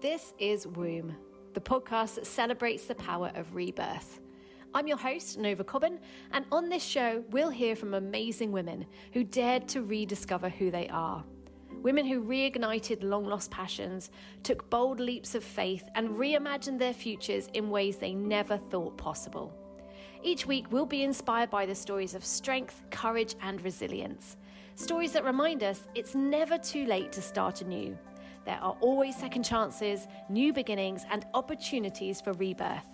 This is Womb, the podcast that celebrates the power of rebirth. I'm your host, Nova Cobban, and on this show, we'll hear from amazing women who dared to rediscover who they are. Women who reignited long lost passions, took bold leaps of faith, and reimagined their futures in ways they never thought possible. Each week, we'll be inspired by the stories of strength, courage, and resilience. Stories that remind us it's never too late to start anew. There are always second chances, new beginnings, and opportunities for rebirth.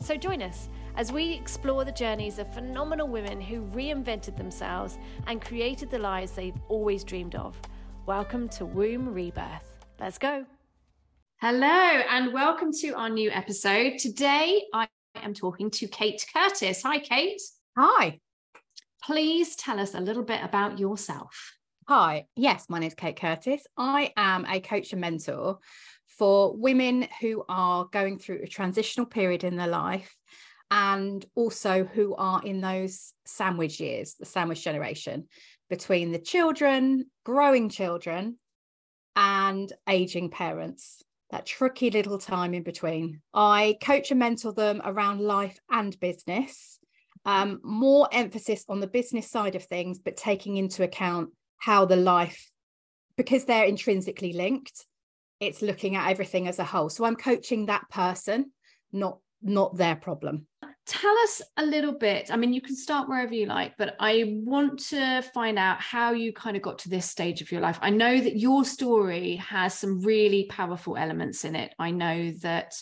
So join us as we explore the journeys of phenomenal women who reinvented themselves and created the lives they've always dreamed of. Welcome to Womb Rebirth. Let's go. Hello, and welcome to our new episode. Today, I am talking to Kate Curtis. Hi, Kate. Hi. Please tell us a little bit about yourself. Hi, yes, my name is Kate Curtis. I am a coach and mentor for women who are going through a transitional period in their life and also who are in those sandwich years, the sandwich generation between the children, growing children, and aging parents. That tricky little time in between. I coach and mentor them around life and business. Um, more emphasis on the business side of things, but taking into account how the life because they're intrinsically linked it's looking at everything as a whole. So i'm coaching that person not not their problem. Tell us a little bit. I mean you can start wherever you like but i want to find out how you kind of got to this stage of your life. I know that your story has some really powerful elements in it. I know that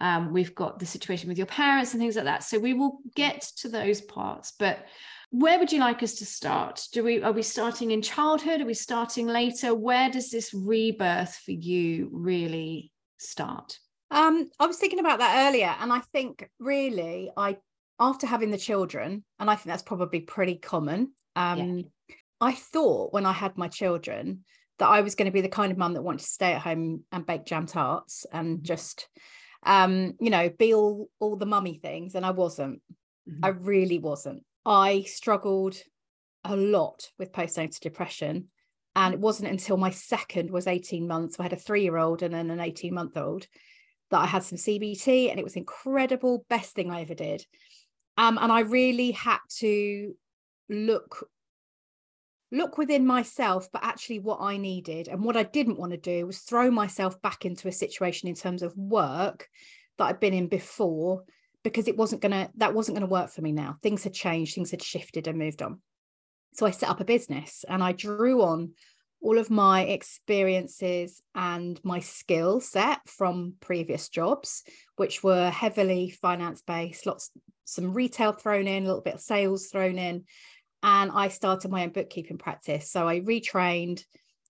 um, we've got the situation with your parents and things like that. So we will get to those parts but where would you like us to start do we are we starting in childhood are we starting later where does this rebirth for you really start um i was thinking about that earlier and i think really i after having the children and i think that's probably pretty common um yeah. i thought when i had my children that i was going to be the kind of mum that wanted to stay at home and bake jam tarts and mm-hmm. just um you know be all all the mummy things and i wasn't mm-hmm. i really wasn't I struggled a lot with postnatal depression. And it wasn't until my second was 18 months, I had a three year old and then an 18 month old, that I had some CBT. And it was incredible, best thing I ever did. Um, and I really had to look look within myself but actually what i needed and what i didn't want to do was throw myself back into a situation in terms of work that i'd been in before because it wasn't going to that wasn't going to work for me now. Things had changed things had shifted and moved on. So i set up a business and i drew on all of my experiences and my skill set from previous jobs which were heavily finance based lots some retail thrown in a little bit of sales thrown in and i started my own bookkeeping practice. So i retrained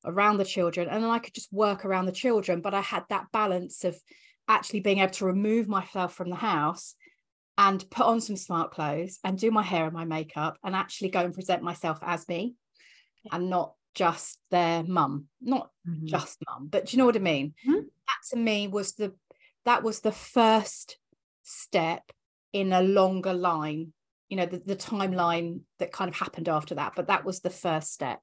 around the children and then i could just work around the children but i had that balance of actually being able to remove myself from the house and put on some smart clothes and do my hair and my makeup and actually go and present myself as me and not just their mum not mm-hmm. just mum but do you know what i mean mm-hmm. that to me was the that was the first step in a longer line you know the, the timeline that kind of happened after that but that was the first step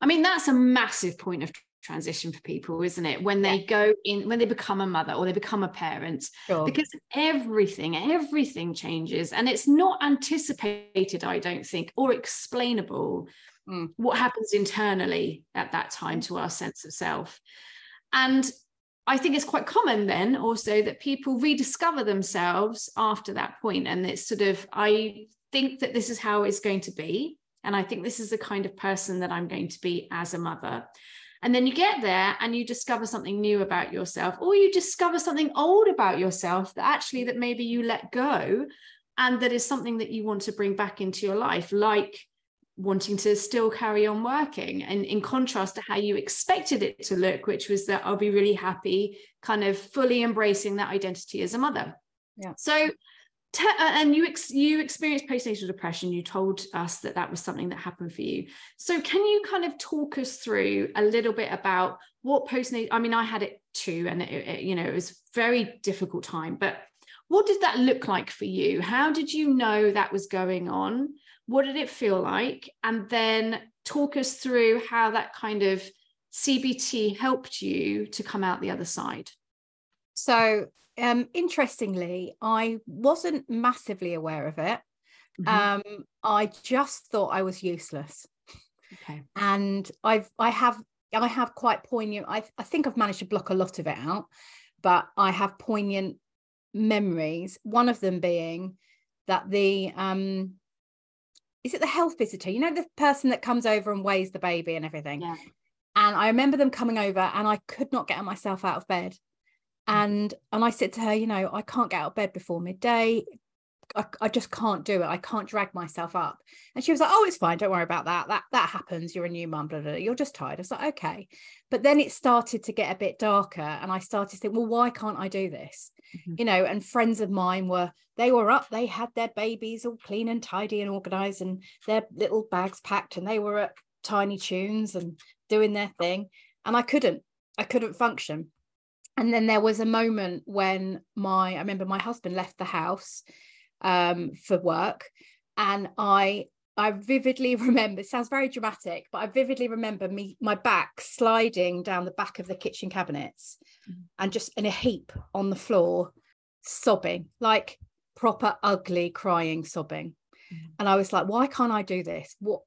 i mean that's a massive point of transition for people isn't it when they yeah. go in when they become a mother or they become a parent sure. because everything everything changes and it's not anticipated i don't think or explainable mm. what happens internally at that time to our sense of self and i think it's quite common then also that people rediscover themselves after that point and it's sort of i think that this is how it's going to be and i think this is the kind of person that i'm going to be as a mother and then you get there and you discover something new about yourself, or you discover something old about yourself that actually that maybe you let go and that is something that you want to bring back into your life, like wanting to still carry on working. And in contrast to how you expected it to look, which was that I'll be really happy, kind of fully embracing that identity as a mother. Yeah. So Te- uh, and you ex- you experienced postnatal depression. You told us that that was something that happened for you. So can you kind of talk us through a little bit about what postnatal? I mean, I had it too, and it, it, you know it was very difficult time. But what did that look like for you? How did you know that was going on? What did it feel like? And then talk us through how that kind of CBT helped you to come out the other side. So, um, interestingly, I wasn't massively aware of it. Mm-hmm. Um, I just thought I was useless. Okay. And I've I have I have quite poignant. I I think I've managed to block a lot of it out, but I have poignant memories. One of them being that the um is it the health visitor? You know, the person that comes over and weighs the baby and everything. Yeah. And I remember them coming over and I could not get myself out of bed. And and I said to her, you know, I can't get out of bed before midday. I, I, just can't do it. I can't drag myself up. And she was like, "Oh, it's fine. Don't worry about that. That that happens. You're a new mum. Blah, blah, blah. You're just tired." I was like, "Okay." But then it started to get a bit darker, and I started to think, "Well, why can't I do this?" Mm-hmm. You know. And friends of mine were they were up. They had their babies all clean and tidy and organised, and their little bags packed, and they were at Tiny Tunes and doing their thing, and I couldn't. I couldn't function. And then there was a moment when my I remember my husband left the house um, for work. And I I vividly remember, it sounds very dramatic, but I vividly remember me my back sliding down the back of the kitchen cabinets mm. and just in a heap on the floor, sobbing, like proper ugly crying, sobbing. Mm. And I was like, why can't I do this? What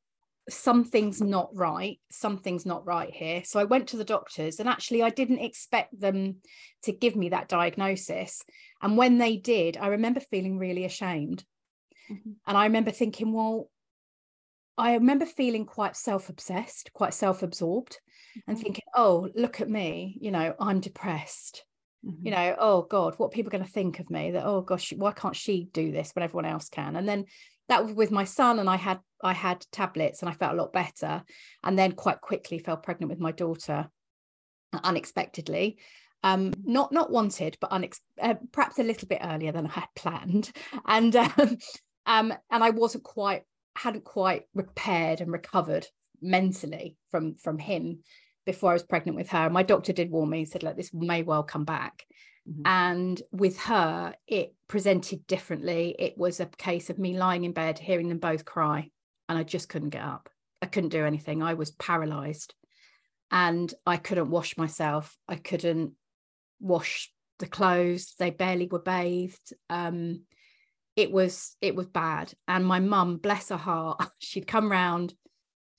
something's not right something's not right here so i went to the doctors and actually i didn't expect them to give me that diagnosis and when they did i remember feeling really ashamed mm-hmm. and i remember thinking well i remember feeling quite self-obsessed quite self-absorbed mm-hmm. and thinking oh look at me you know i'm depressed mm-hmm. you know oh god what people going to think of me that oh gosh why can't she do this when everyone else can and then that was with my son and I had I had tablets and I felt a lot better and then quite quickly fell pregnant with my daughter unexpectedly. Um, not not wanted but unex- uh, perhaps a little bit earlier than I had planned. And um, um, and I wasn't quite hadn't quite repaired and recovered mentally from from him before I was pregnant with her. My doctor did warn me said like this may well come back Mm-hmm. And with her, it presented differently. It was a case of me lying in bed, hearing them both cry, and I just couldn't get up. I couldn't do anything. I was paralyzed and I couldn't wash myself. I couldn't wash the clothes. They barely were bathed. Um, it was it was bad. And my mum, bless her heart, she'd come round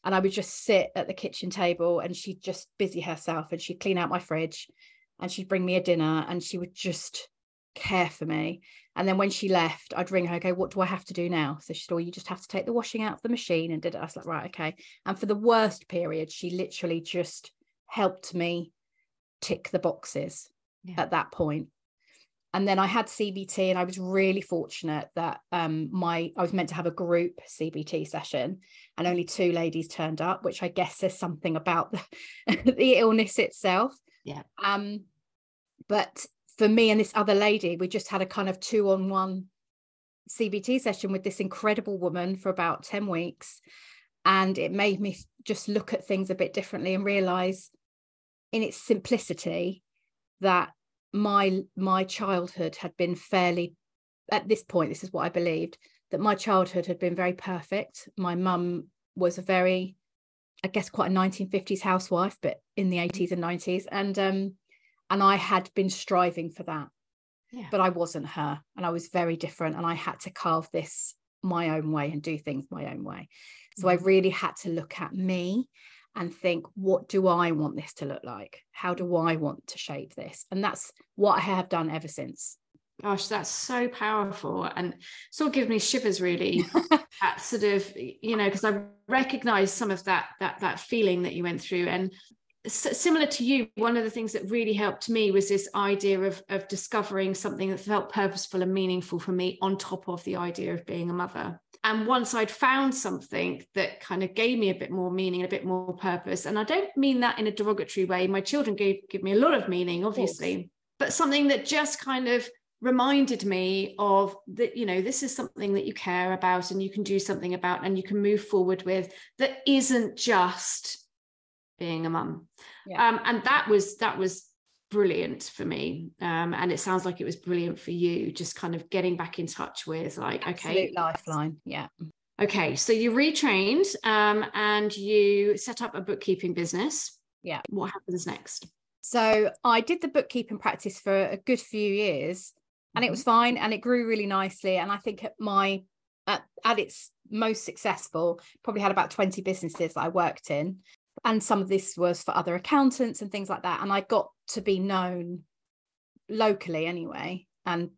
and I would just sit at the kitchen table and she'd just busy herself and she'd clean out my fridge and she'd bring me a dinner and she would just care for me. And then when she left, I'd ring her, okay, what do I have to do now? So she said, oh, you just have to take the washing out of the machine and did it. I was like, right, okay. And for the worst period, she literally just helped me tick the boxes yeah. at that point. And then I had CBT and I was really fortunate that um, my I was meant to have a group CBT session and only two ladies turned up, which I guess says something about the, the illness itself. Yeah. Um, but for me and this other lady, we just had a kind of two on one CBT session with this incredible woman for about 10 weeks. And it made me just look at things a bit differently and realize in its simplicity that my my childhood had been fairly at this point this is what i believed that my childhood had been very perfect my mum was a very I guess quite a 1950s housewife, but in the 80s and 90s. And um, and I had been striving for that. Yeah. But I wasn't her. And I was very different. And I had to carve this my own way and do things my own way. So. I really had to look at me and think, what do I want this to look like? How do I want to shape this? And that's what I have done ever since. Gosh, that's so powerful and sort of gives me shivers really. that sort of, you know, because I recognize some of that that that feeling that you went through. And similar to you, one of the things that really helped me was this idea of of discovering something that felt purposeful and meaningful for me on top of the idea of being a mother. And once I'd found something that kind of gave me a bit more meaning, a bit more purpose, and I don't mean that in a derogatory way. My children gave give me a lot of meaning, obviously, but something that just kind of reminded me of that you know this is something that you care about and you can do something about and you can move forward with that isn't just being a mum. Yeah. um, and that was that was brilliant for me. Um, and it sounds like it was brilliant for you just kind of getting back in touch with like Absolute okay lifeline. Yeah. Okay so you retrained um, and you set up a bookkeeping business. Yeah. What happens next? So I did the bookkeeping practice for a good few years and it was mm-hmm. fine and it grew really nicely. And I think at my at, at its most successful, probably had about 20 businesses that I worked in. And some of this was for other accountants and things like that. And I got to be known locally anyway. And,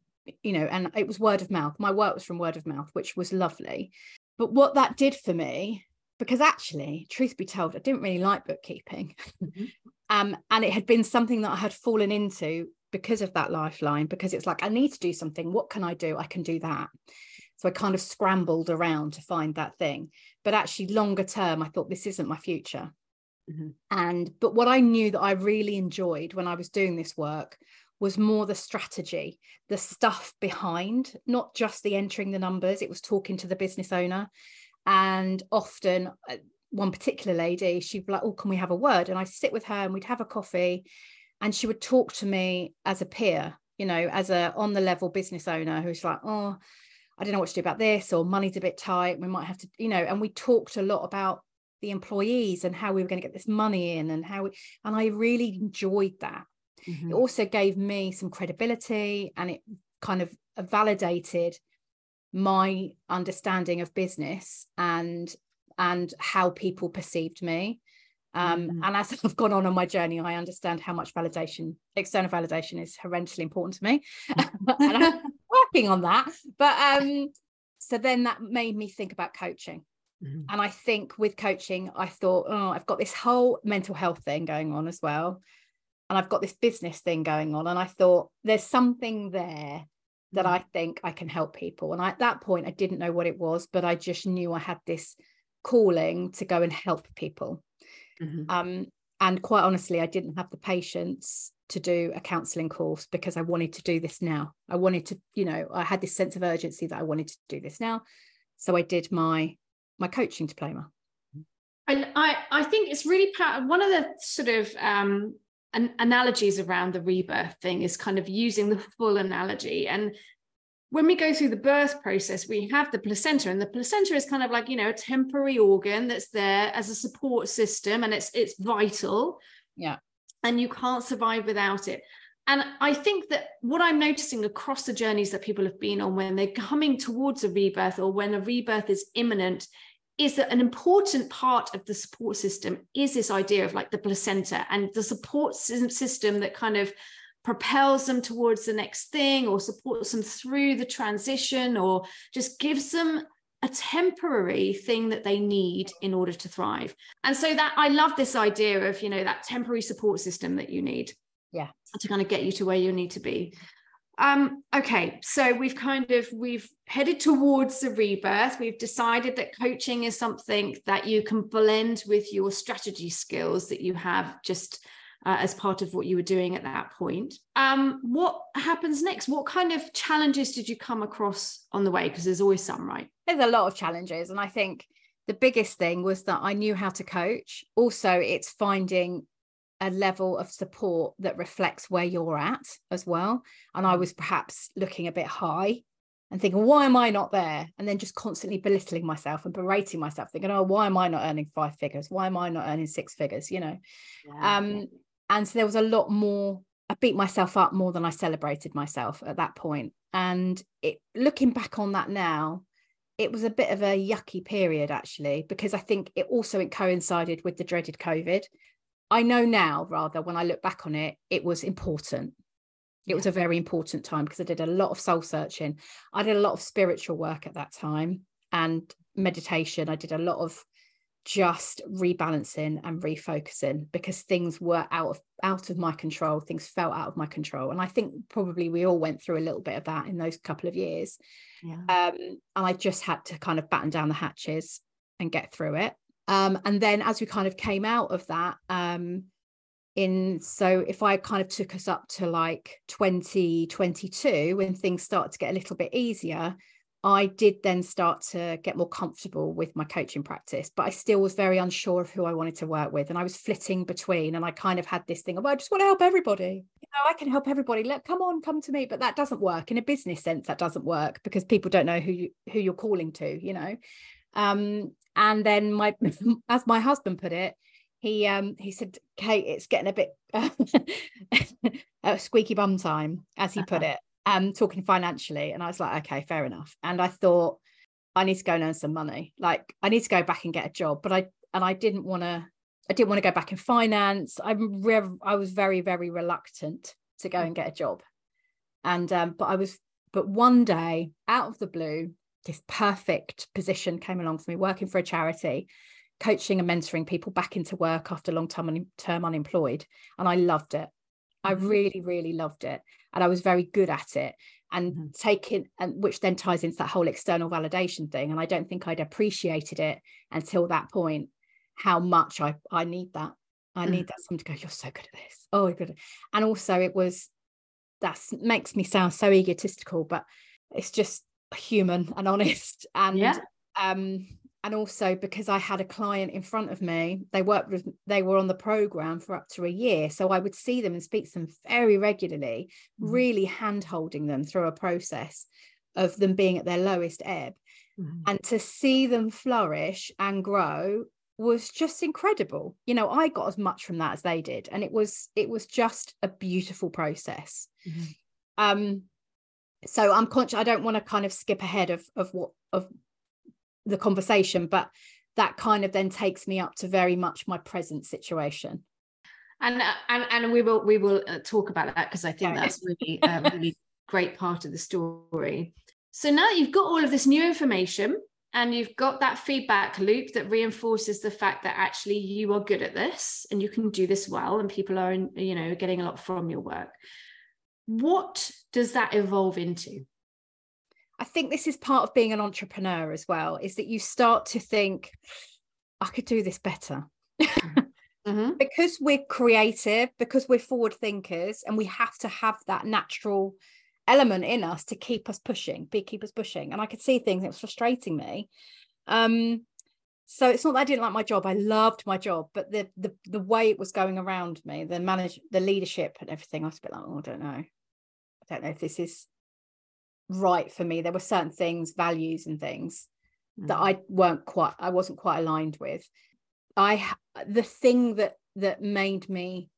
you know, and it was word of mouth. My work was from word of mouth, which was lovely. But what that did for me, because actually, truth be told, I didn't really like bookkeeping. Mm-hmm. um, and it had been something that I had fallen into because of that lifeline, because it's like, I need to do something. What can I do? I can do that. So I kind of scrambled around to find that thing. But actually, longer term, I thought this isn't my future. Mm-hmm. And but what I knew that I really enjoyed when I was doing this work was more the strategy, the stuff behind, not just the entering the numbers. It was talking to the business owner. And often, uh, one particular lady, she'd be like, Oh, can we have a word? And I'd sit with her and we'd have a coffee and she would talk to me as a peer, you know, as a on the level business owner who's like, Oh, I don't know what to do about this, or money's a bit tight. We might have to, you know, and we talked a lot about the employees and how we were going to get this money in and how we, and I really enjoyed that. Mm-hmm. It also gave me some credibility and it kind of validated my understanding of business and and how people perceived me um, mm-hmm. and as I've gone on on my journey, I understand how much validation, external validation, is horrendously important to me, and I'm working on that. But um, so then that made me think about coaching, mm-hmm. and I think with coaching, I thought, oh, I've got this whole mental health thing going on as well, and I've got this business thing going on, and I thought there's something there that mm-hmm. I think I can help people. And I, at that point, I didn't know what it was, but I just knew I had this calling to go and help people. Mm-hmm. Um, and quite honestly, I didn't have the patience to do a counseling course because I wanted to do this now. I wanted to, you know, I had this sense of urgency that I wanted to do this now. So I did my my coaching diploma. And I, I think it's really one of the sort of um, an analogies around the rebirth thing is kind of using the full analogy. And when we go through the birth process, we have the placenta, and the placenta is kind of like you know a temporary organ that's there as a support system, and it's it's vital. Yeah, and you can't survive without it. And I think that what I'm noticing across the journeys that people have been on when they're coming towards a rebirth or when a rebirth is imminent is that an important part of the support system is this idea of like the placenta and the support system that kind of propels them towards the next thing or supports them through the transition or just gives them a temporary thing that they need in order to thrive. And so that I love this idea of, you know, that temporary support system that you need. Yeah. To kind of get you to where you need to be. Um, okay, so we've kind of we've headed towards the rebirth. We've decided that coaching is something that you can blend with your strategy skills that you have just uh, as part of what you were doing at that point. Um, what happens next? What kind of challenges did you come across on the way? Because there's always some, right? There's a lot of challenges. And I think the biggest thing was that I knew how to coach. Also, it's finding a level of support that reflects where you're at as well. And I was perhaps looking a bit high and thinking, why am I not there? And then just constantly belittling myself and berating myself, thinking, oh, why am I not earning five figures? Why am I not earning six figures? You know, yeah. um, and so there was a lot more i beat myself up more than i celebrated myself at that point. And it looking back on that now it was a bit of a yucky period actually because i think it also it coincided with the dreaded covid. I know now rather when i look back on it it was important. It was a very important time because i did a lot of soul searching. I did a lot of spiritual work at that time and meditation. I did a lot of just rebalancing and refocusing because things were out of out of my control things felt out of my control. And i think probably we all went through a little bit of that in those couple of years. Yeah. um, and i just had to kind of batten down the hatches and get through it. Um, and then as we kind of came out of that um, in so if i kind of took us up to like 2022 when things start to get a little bit easier I did then start to get more comfortable with my coaching practice, but I still was very unsure of who I wanted to work with. And I was flitting between, and I kind of had this thing of, I just want to help everybody. You know, I can help everybody. Look, come on, come to me. But that doesn't work in a business sense. That doesn't work because people don't know who you who you're calling to, you know. Um, and then my, as my husband put it, he um he said kate it's getting a bit uh, squeaky bum time as he put it um talking financially and i was like okay fair enough. And i thought i need to go and earn some money. Like i need to go back and get a job. But i and i didn't want to i didn't want to go back in finance. I'm re- i was very very reluctant to go and get a job. And um but i was but one day out of the blue this perfect position came along for me working for a charity coaching and mentoring people back into work after long term term unemployed. And i loved it. I mm-hmm. really really loved it and i was very good at it and mm-hmm. taking and which then ties into that whole external validation thing and i don't think i'd appreciated it until that point how much i i need that i mm-hmm. need that someone to go you're so good at this oh good and also it was that makes me sound so egotistical but it's just human and honest and yeah. um and also because I had a client in front of me, they worked with, they were on the program for up to a year. So I would see them and speak to them very regularly, mm-hmm. really hand holding them through a process of them being at their lowest ebb. Mm-hmm. And to see them flourish and grow was just incredible. You know, I got as much from that as they did. And it was, it was just a beautiful process. Mm-hmm. Um, so I'm conscious, I don't want to kind of skip ahead of, of what, of the conversation but that kind of then takes me up to very much my present situation. And uh, and, and we will we will uh, talk about that because i think that's really a really great part of the story. So now that you've got all of this new information and you've got that feedback loop that reinforces the fact that actually you are good at this and you can do this well and people are you know getting a lot from your work. What does that evolve into I think this is part of being an entrepreneur as well, is that you start to think, I could do this better. Mm-hmm. because we're creative, because we're forward thinkers, and we have to have that natural element in us to keep us pushing, be keep us pushing. And I could see things, it was frustrating me. Um, so it's not that I didn't like my job. I loved my job, but the the the way it was going around me, the manage the leadership and everything, I was a bit like, oh, I don't know. I don't know if this is right for me. There were certain things values and things mm. that i weren't quite i wasn't quite aligned with. I the thing that that made me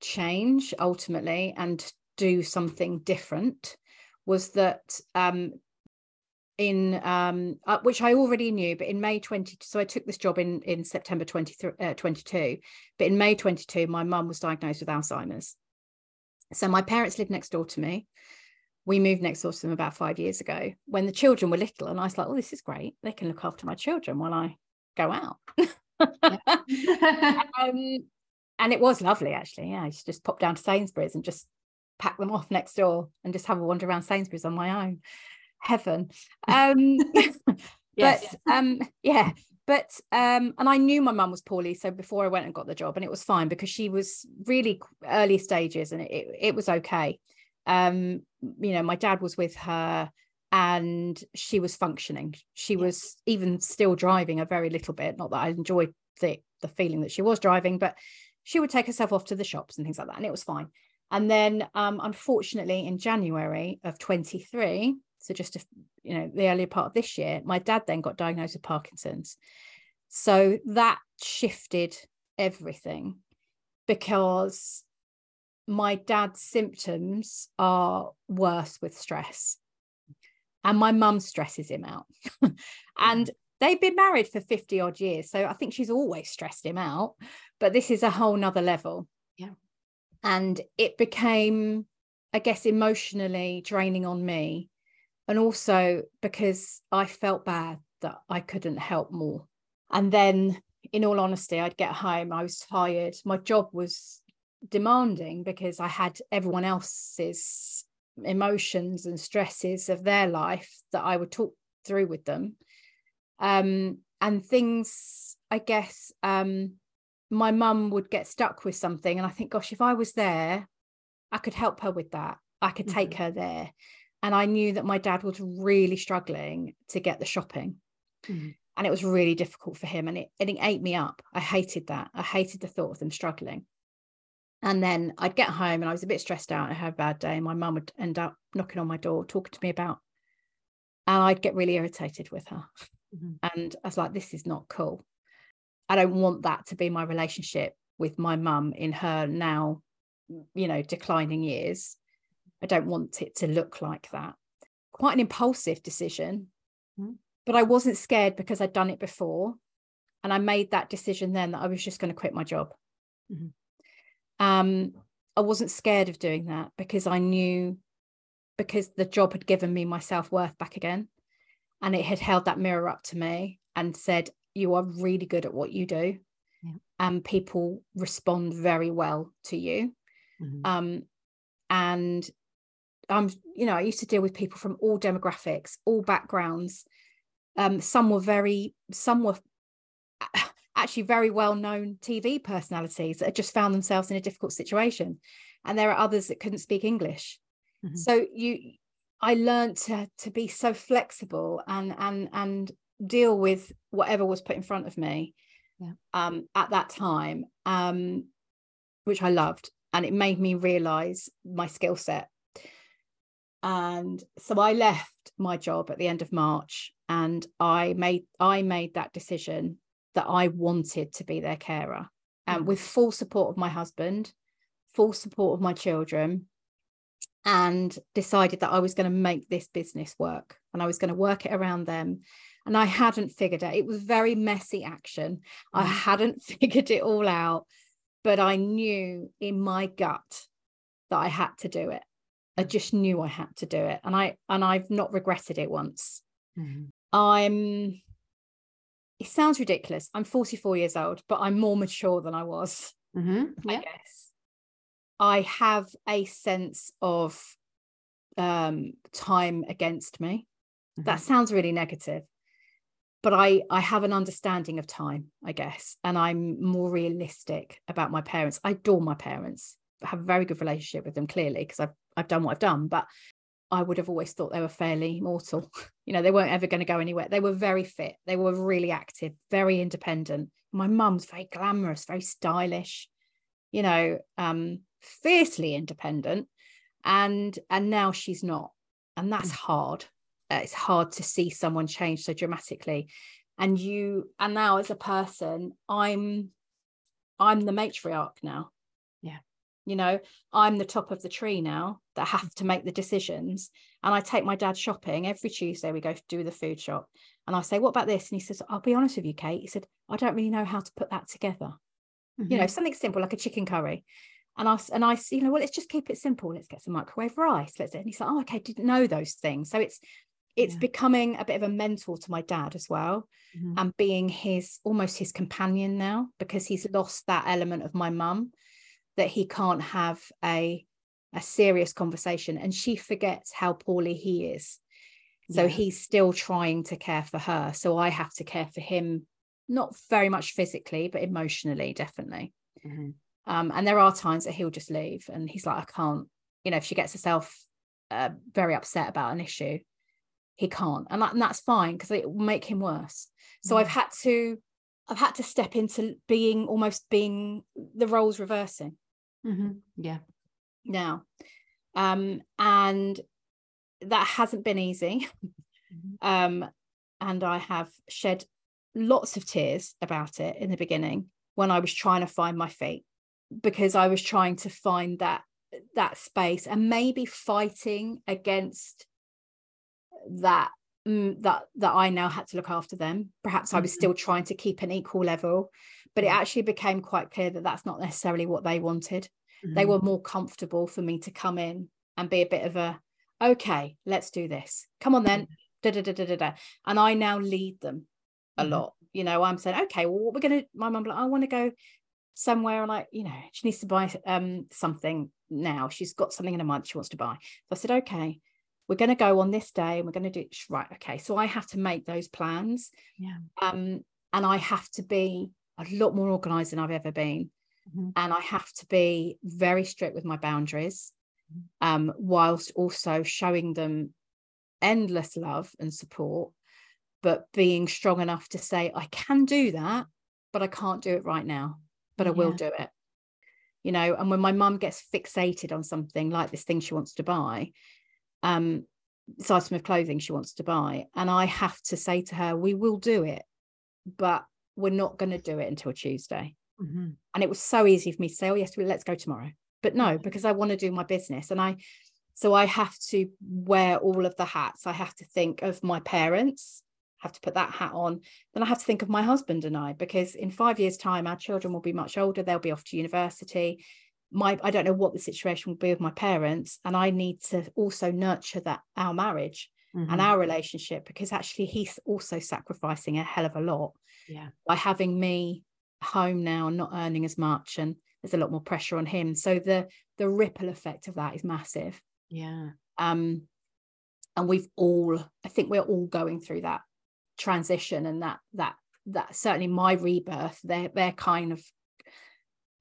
change ultimately and do something different was that um in um uh, which i already knew but in may 20 so i took this job in in september 23 uh, 22 but in may 22 my mum was diagnosed with alzheimer's. So my parents lived next door to me we moved next door to them about five years ago when the children were little and i was like oh this is great. They can look after my children while i go out. Um, and it was lovely actually. Yeah i used to just pop down to sainsbury's and just pack them off next door and just have a wander around sainsbury's on my own. Heaven. Um yes. but um yeah but um and i knew my mum was poorly so before i went and got the job and it was fine because she was really early stages and it, it was okay um you know my dad was with her and she was functioning. She yeah. was even still driving a very little bit. Not that i enjoyed the the feeling that she was driving but she would take herself off to the shops and things like that and it was fine. And then um unfortunately in january of 23 so just a, you know the earlier part of this year my dad then got diagnosed with parkinson's. So that shifted everything because my dad's symptoms are worse with stress. And my mum stresses him out. and mm-hmm. they've been married for 50 odd years. So I think she's always stressed him out. But this is a whole nother level. Yeah. And it became, I guess, emotionally draining on me. And also because I felt bad that I couldn't help more. And then, in all honesty, I'd get home, I was tired. My job was demanding because I had everyone else's emotions and stresses of their life that I would talk through with them. Um, and things, I guess, um, my mum would get stuck with something. And I think, gosh, if I was there, I could help her with that. I could take mm-hmm. her there. And I knew that my dad was really struggling to get the shopping. Mm-hmm. And it was really difficult for him. And it, and it ate me up. I hated that. I hated the thought of them struggling. And then I'd get home and I was a bit stressed out. I had a bad day. And my mum would end up knocking on my door, talking to me about, and I'd get really irritated with her. Mm-hmm. And I was like, this is not cool. I don't want that to be my relationship with my mum in her now, you know, declining years. I don't want it to look like that. Quite an impulsive decision, mm-hmm. but I wasn't scared because I'd done it before. And I made that decision then that I was just going to quit my job. Mm-hmm. Um, I wasn't scared of doing that because I knew because the job had given me my self-worth back again and it had held that mirror up to me and said you are really good at what you do yeah. and people respond very well to you mm-hmm. um, and i'm you know i used to deal with people from all demographics all backgrounds um, some were very some were actually very well known tv personalities that had just found themselves in a difficult situation and there are others that couldn't speak english mm-hmm. so you i learned to to be so flexible and and and deal with whatever was put in front of me yeah. um, at that time, um, which I loved. And it made me realize my skill set. And so I left my job at the end of March and I made I made that decision that I wanted to be their carer. And mm. with full support of my husband, full support of my children, and decided that I was going to make this business work and I was going to work it around them and I hadn't figured it. It was very messy action. I mm. hadn't figured it all out, but I knew in my gut that I had to do it. I just knew I had to do it, and I and I've not regretted it once. Mm-hmm. I'm. It sounds ridiculous. I'm 44 years old, but I'm more mature than I was. Mm-hmm. I guess I have a sense of um, time against me. Mm-hmm. That sounds really negative, but I I have an understanding of time, I guess, and I'm more realistic about my parents. I adore my parents, I have a very good relationship with them clearly because I've I've done what I've done, but I would have always thought they were fairly mortal. You know, they weren't ever going to go anywhere. They were very fit. They were really active, very independent. My mum's very glamorous, very stylish, you know, um, fiercely independent. And and now she's not. And that's mm. hard uh, it's hard to see someone change so dramatically and you and now as a person i'm i'm the matriarch now you know i'm the top of the tree now that have to make the decisions and i take my dad shopping every tuesday we go do the food shop and i say what about this and he says i'll be honest with you kate he said i don't really know how to put that together mm-hmm. you know something simple like a chicken curry and I and I, you know, well, let's just keep it simple. Let's get some microwave rice. Let's. And he's like, oh, okay, didn't know those things. So it's it's yeah. becoming a bit of a mentor to my dad as well mm-hmm. and being his almost his companion now because he's lost that element of my mum that he can't have a a serious conversation and she forgets how poorly he is. So yeah. he's still trying to care for her. So i have to care for him not very much physically but emotionally definitely. Mm-hmm. um, and there are times that he'll just leave and he's like i can't you know if she gets herself uh, very upset about an issue he can't. And, that, and that's fine because it will make him worse. So i've had to i've had to step into being almost being the roles reversing mm-hmm. yeah now um and that hasn't been easy mm-hmm. um and i have shed lots of tears about it in the beginning when i was trying to find my feet because i was trying to find that that space and maybe fighting against that mm, that that I now had to look after them. Perhaps I was mm-hmm. still trying to keep an equal level, but it actually became quite clear that that's not necessarily what they wanted. Mm-hmm. They were more comfortable for me to come in and be a bit of a okay, let's do this. Come on then. Da, da, da, da, da, da. And I now lead them a mm-hmm. lot. You know, I'm saying, okay, well, what we're gonna my mum like, I want to go somewhere and like, you know, she needs to buy um something now. She's got something in a month she wants to buy. So I said, okay, we're going to go on this day and we're going to do right okay so i have to make those plans yeah um and i have to be a lot more organized than i've ever been mm-hmm. and i have to be very strict with my boundaries mm-hmm. um whilst also showing them endless love and support but being strong enough to say i can do that but i can't do it right now but i will do it you know and when my mum gets fixated on something like this thing she wants to buy um, this item of clothing she wants to buy. And I have to say to her, we will do it, but we're not going to do it until Tuesday. Mm-hmm. And it was so easy for me to say, oh, yes, let's go tomorrow. But no, mm-hmm. because I want to do my business. And I, so I have to wear all of the hats. I have to think of my parents, have to put that hat on. Then I have to think of my husband and I, because in five years' time, our children will be much older. They'll be off to university. My, I don't know what the situation will be with my parents. And I need to also nurture that our marriage mm-hmm. and our relationship because actually he's also sacrificing a hell of a lot yeah. by having me home now and not earning as much and there's a lot more pressure on him. So the the ripple effect of that is massive. Yeah. Um and we've all i think we're all going through that transition and that that that certainly my rebirth they're they're kind of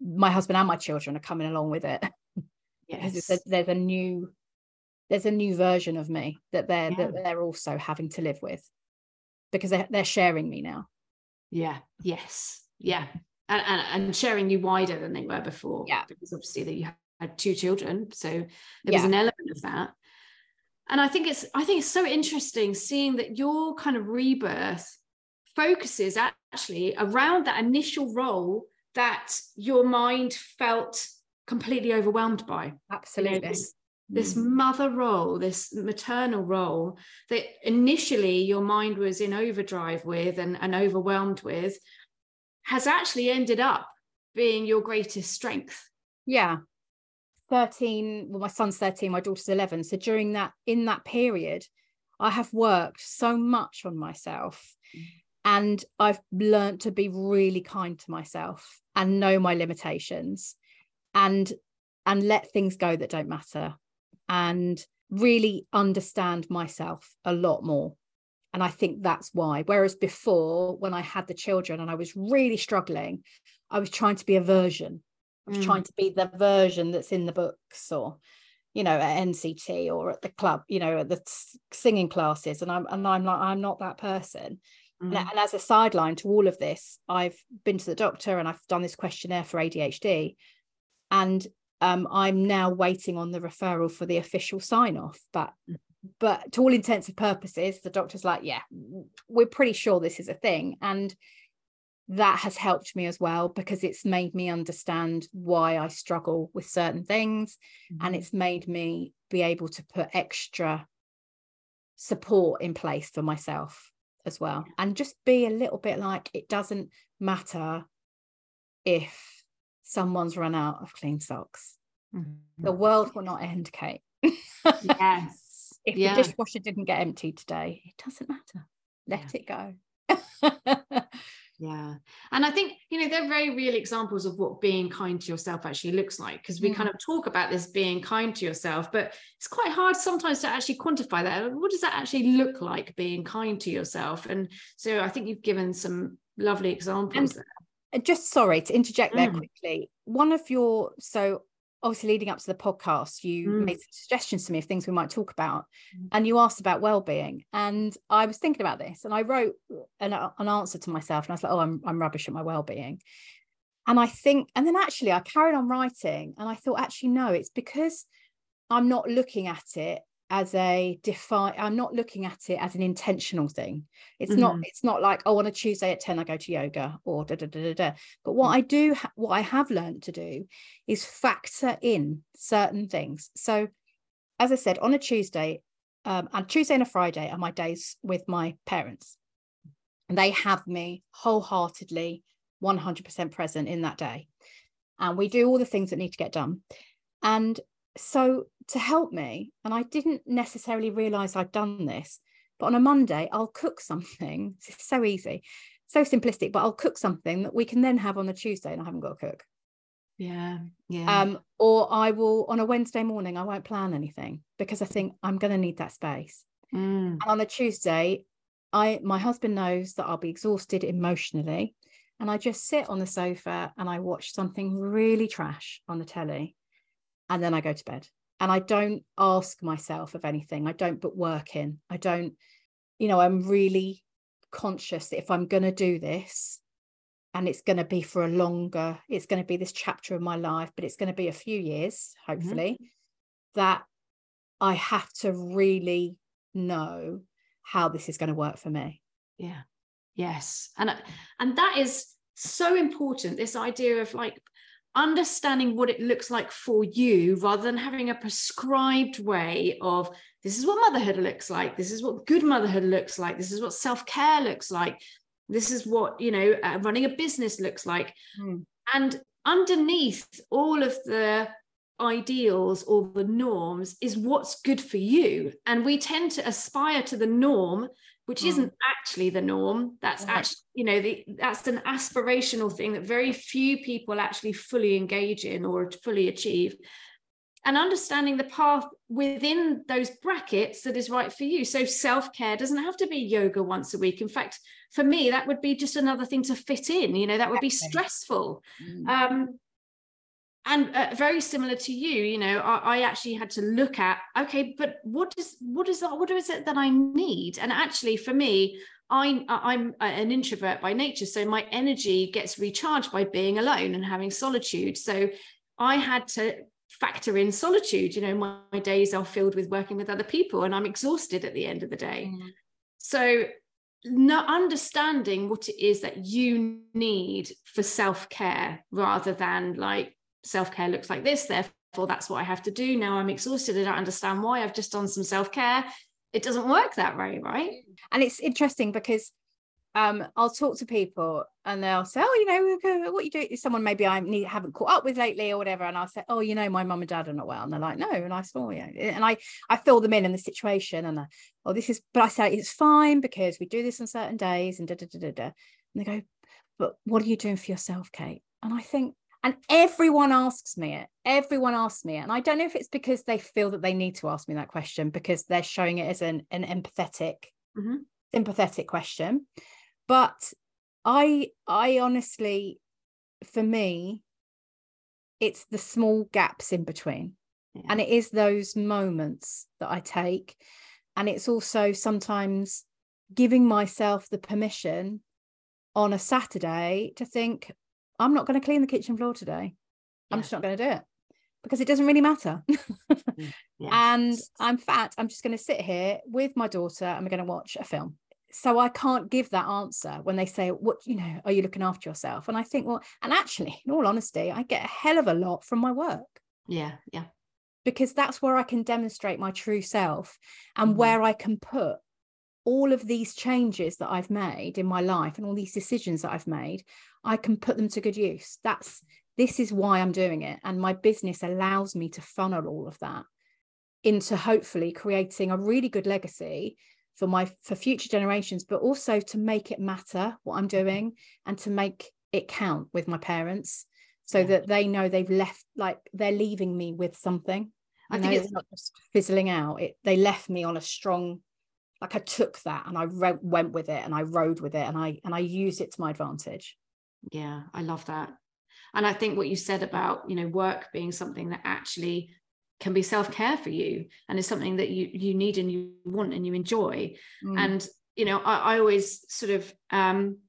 my husband and my children are coming along with it. Yes. a, there's a new there's a new version of me that they're yeah. that they're also having to live with because they're, they're sharing me now yeah yes. Yeah. And, and, and sharing you wider than they were before. Yeah. Because obviously that you had two children so there yeah. was an element of that. And i think it's i think it's so interesting seeing that your kind of rebirth focuses actually around that initial role that your mind felt completely overwhelmed by. Absolutely you know, this, this mm. mother role this maternal role that initially your mind was in overdrive with and, and overwhelmed with has actually ended up being your greatest strength. Yeah. 13, well, my son's 13, my daughter's 11. So during that, in that period, I have worked so much on myself and I've learned to be really kind to myself and know my limitations and and let things go that don't matter and really understand myself a lot more and I think that's why. Whereas before, when I had the children and I was really struggling, I was trying to be a version. I was mm. trying to be the version that's in the books or, you know, at NCT or at the club, you know, at the singing classes. And I'm and I'm like, I'm not that person. Mm. And, and as a sideline to all of this, I've been to the doctor and I've done this questionnaire for ADHD. And um, I'm now waiting on the referral for the official sign off. But mm but to all intents and purposes the doctor's like yeah we're pretty sure this is a thing and that has helped me as well because it's made me understand why I struggle with certain things mm-hmm. and it's made me be able to put extra support in place for myself as well and just be a little bit like it doesn't matter if someone's run out of clean socks mm-hmm. the world will not end kate yes if yeah. the dishwasher didn't get emptied today, it doesn't matter. Let yeah. it go. yeah. And I think, you know, they're very real examples of what being kind to yourself actually looks like. Because we mm. kind of talk about this being kind to yourself, but it's quite hard sometimes to actually quantify that. What does that actually look like being kind to yourself? And so I think you've given some lovely examples and, there. Just sorry to interject there mm. quickly. One of your so obviously leading up to the podcast you mm. made suggestions to me of things we might talk about mm. and you asked about well-being and i was thinking about this and i wrote an, an answer to myself and i was like oh I'm, I'm rubbish at my well-being and i think and then actually i carried on writing and i thought actually no it's because i'm not looking at it as a define i'm not looking at it as an intentional thing. It's mm-hmm. not it's not like oh on a tuesday at 10 i go to yoga or da da da da da. But what mm-hmm. i do ha- what i have learned to do is factor in certain things. So as i said on a tuesday um, and tuesday and a friday are my days with my parents. And they have me wholeheartedly 100% present in that day. And we do all the things that need to get done. And so to help me, and I didn't necessarily realize I'd done this, but on a Monday, I'll cook something. It's so easy, so simplistic, but I'll cook something that we can then have on a Tuesday and I haven't got to cook. Yeah. Yeah. Um, or I will on a Wednesday morning, I won't plan anything because I think I'm gonna need that space. Mm. And on a Tuesday, I my husband knows that I'll be exhausted emotionally. And I just sit on the sofa and I watch something really trash on the telly and then I go to bed. And I don't ask myself of anything. I don't put work in. I don't, you know, I'm really conscious that if I'm going to do this and it's going to be for a longer, it's going to be this chapter of my life, but it's going to be a few years, mm-hmm. hopefully, mm-hmm. that I have to really know how this is going to work for me. Yeah. yes and and that is so important this idea of like understanding what it looks like for you rather than having a prescribed way of this is what motherhood looks like. This is what good motherhood looks like. This is what self-care looks like. This is what you know uh, running a business looks like. Mm. and underneath all of the ideals or the norms is what's good for you. And we tend to aspire to the norm which mm. isn't actually the norm. That's right. actually you know the, that's an aspirational thing that very few people actually fully engage in or fully achieve. And understanding the path within those brackets that is right for you. So self-care doesn't have to be yoga once a week. In fact for me that would be just another thing to fit in. You know that would be stressful. Mm. um, and uh, very similar to you you know I, I, actually had to look at okay but what is what is that what is it that i need? And actually for me I, i'm an introvert by nature so my energy gets recharged by being alone and having solitude. So i had to factor in solitude you know my, my days are filled with working with other people and i'm exhausted at the end of the day. Mm. so not understanding what it is that you need for self-care rather than like self-care looks like this therefore that's what i have to do. Now i'm exhausted. I don't understand why. I've just done some self-care. It doesn't work that way right? And it's interesting because um, I'll talk to people and they'll say, "Oh, you know, uh, what you do?" Someone maybe I need, haven't caught up with lately or whatever, and I'll say, "Oh, you know, my mum and dad are not well," and they're like, "No," and I saw, yeah, and I I fill them in in the situation, and I, "Oh, this is," but I say it's fine because we do this on certain days, and da da da da da, and they go, "But what are you doing for yourself, Kate?" And I think and everyone asks me it. Everyone asks me it. And I don't know if it's because they feel that they need to ask me that question because they're showing it as an, an empathetic, mm-hmm. sympathetic question. But I I honestly, for me, it's the small gaps in between. Yeah. And it is those moments that I take. And it's also sometimes giving myself the permission on a Saturday to think, I'm not going to clean the kitchen floor today. I'm just not going to do it because it doesn't really matter. Mm. And I'm fat. I'm just going to sit here with my daughter and we're going to watch a film. So I can't give that answer when they say, What, you know, are you looking after yourself? And I think, well, and actually, in all honesty, I get a hell of a lot from my work. Yeah. Yeah. Because that's where I can demonstrate my true self and mm-hmm. where I can put all of these changes that I've made in my life and all these decisions that I've made, I can put them to good use. That's this is why I'm doing it. And my business allows me to funnel all of that into hopefully creating a really good legacy for my for future generations, but also to make it matter what I'm mm-hmm. doing and to make it count with my parents so yeah. that they know they've left like they're leaving me with something. I think it's not just fizzling out. It they left me on a strong like I took that and I re- went with it and I rode with it and I and I used it to my advantage. Yeah, I love that. And I think what you said about, you know, work being something that actually can be self-care for you and is something that you you need and you want and you enjoy. Mm. And, you know, I, I always sort of um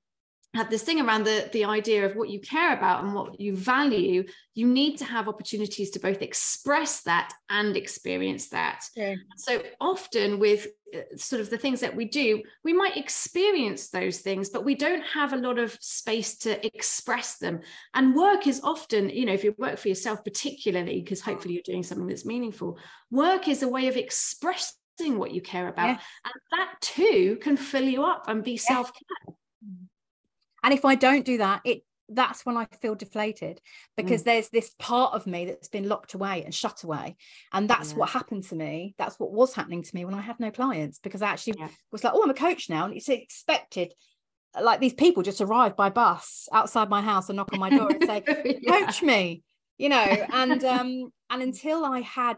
had this thing around the the idea of what you care about and what you value you need to have opportunities to both express that and experience that yeah. so often with uh, sort of the things that we do we might experience those things but we don't have a lot of space to express them and work is often you know if you work for yourself particularly because hopefully you're doing something that's meaningful work is a way of expressing what you care about yes. and that too can fill you up and be yes. self-care and if i don't do that it that's when i feel deflated because mm. there's this part of me that's been locked away and shut away and that's yeah. what happened to me that's what was happening to me when i had no clients because i actually yeah. was like oh i'm a coach now and it's expected like these people just arrive by bus outside my house and knock on my door and say yeah. coach me you know and um and until i had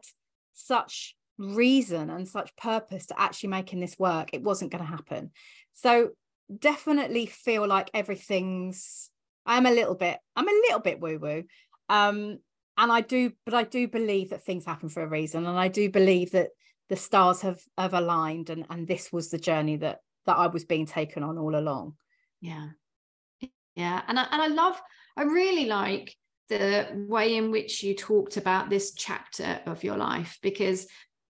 such reason and such purpose to actually making this work it wasn't going to happen so definitely feel like everything's I'm a little bit I'm a little bit woo woo um and I do but I do believe that things happen for a reason. And I do believe that the stars have have aligned and and this was the journey that that I was being taken on all along. Yeah. Yeah. And I, and I love I really like the way in which you talked about this chapter of your life because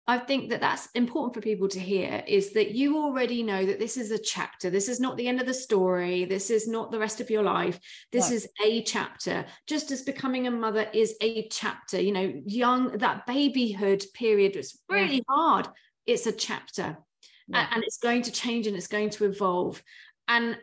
I think that that's important for people to hear is that you already know that this is a chapter. This is not the end of the story. This is not the rest of your life. This is a chapter. Just as becoming a mother is a chapter, you know, young, that babyhood period was really yeah. hard. It's a chapter yeah. and it's going to change and it's going to evolve. And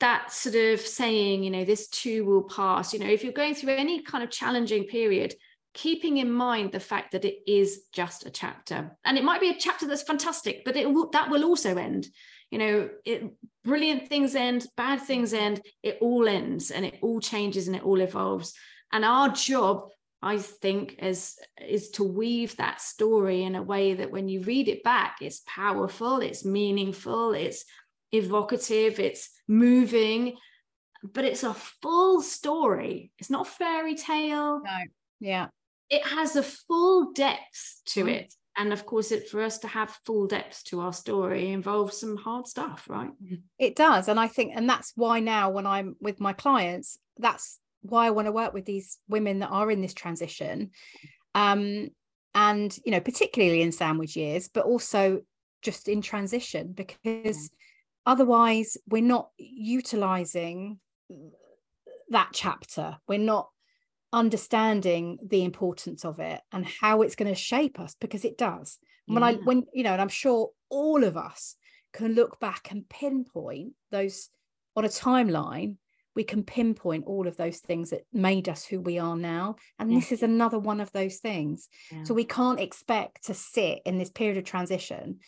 that sort of saying, you know, this too will pass, you know, if you're going through any kind of challenging period, keeping in mind the fact that it is just a chapter. And it might be a chapter that's fantastic but it will that will also end. You know it, brilliant things end bad things end it all ends and it all changes and it all evolves. And our job i think is is to weave that story in a way that when you read it back it's powerful it's meaningful it's evocative it's moving but it's a full story. It's not a fairy tale. No. Yeah it has a full depth to mm. it. And of course it for us to have full depth to our story involves some hard stuff right? It does. And i think and that's why now when i'm with my clients that's why i want to work with these women that are in this transition. Um and you know particularly in sandwich years but also just in transition because yeah. otherwise we're not utilizing that chapter. We're not understanding the importance of it and how it's going to shape us because it does when i when you know and i'm sure all of us can look back and pinpoint those on a timeline we can pinpoint all of those things that made us who we are now and yeah. this is another one of those things yeah. so we can't expect to sit in this period of transition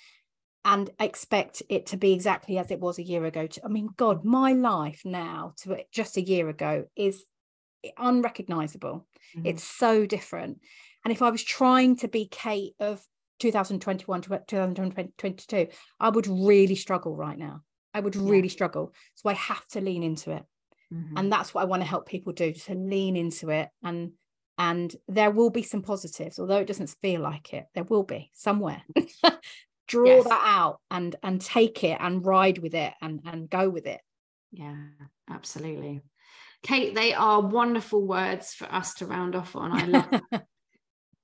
and expect it to be exactly as it was a year ago to, i mean god my life now to just a year ago is unrecognizable. Mm-hmm. It's so different. And if I was trying to be Kate of 2021 to 2022, I would really struggle right now. I would really yeah. struggle. So I have to lean into it. Mm-hmm. And that's what I want to help people do to lean into it and and there will be some positives although it doesn't feel like it there will be somewhere draw yes. that out and and take it and ride with it and and go with it yeah absolutely Kate, they are wonderful words for us to round off on. I love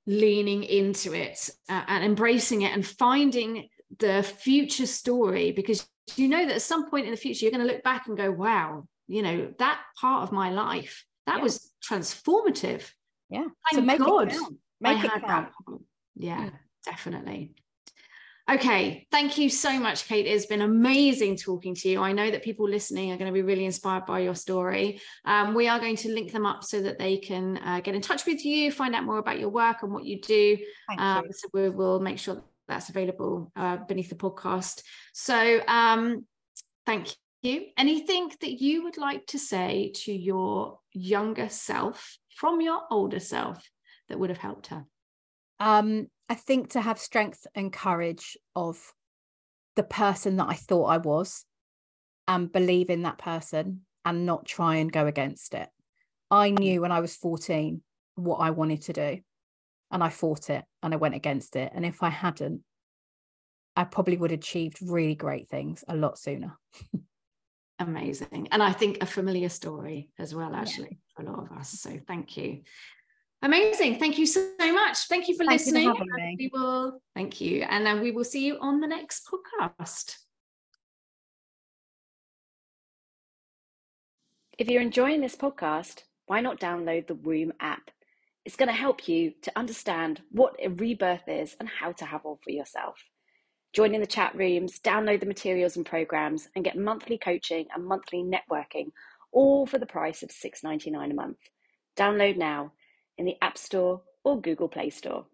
leaning into it uh, and embracing it and finding the future story because you know that at some point in the future you're going to look back and go, wow, you know, that part of my life, that yeah. was transformative. Yeah. Thank so make God. It make I it count. Yeah, mm. definitely. Okay, thank you so much, Kate. It's been amazing talking to you. I know that people listening are going to be really inspired by your story. Um, we are going to link them up so that they can uh, get in touch with you, find out more about your work and what you do. Um, you. So we will make sure that that's available uh, beneath the podcast. So um, thank you. Anything that you would like to say to your younger self from your older self that would have helped her? Um, I think to have strength and courage of the person that I thought I was and believe in that person and not try and go against it. I mm. knew when I was 14 what I wanted to do and I fought it and I went against it. And if I hadn't, I probably would have achieved really great things a lot sooner. Amazing. And I think a familiar story as well, actually, yeah. for a lot of us. So thank you. Amazing. Thank you so much. Thank you for thank listening. You for we will thank you. And then we will see you on the next podcast. If you're enjoying this podcast, why not download the Womb app? It's going to help you to understand what a rebirth is and how to have one for yourself. Join in the chat rooms, download the materials and programs, and get monthly coaching and monthly networking, all for the price of $6.99 a month. Download now in the App Store or Google Play Store.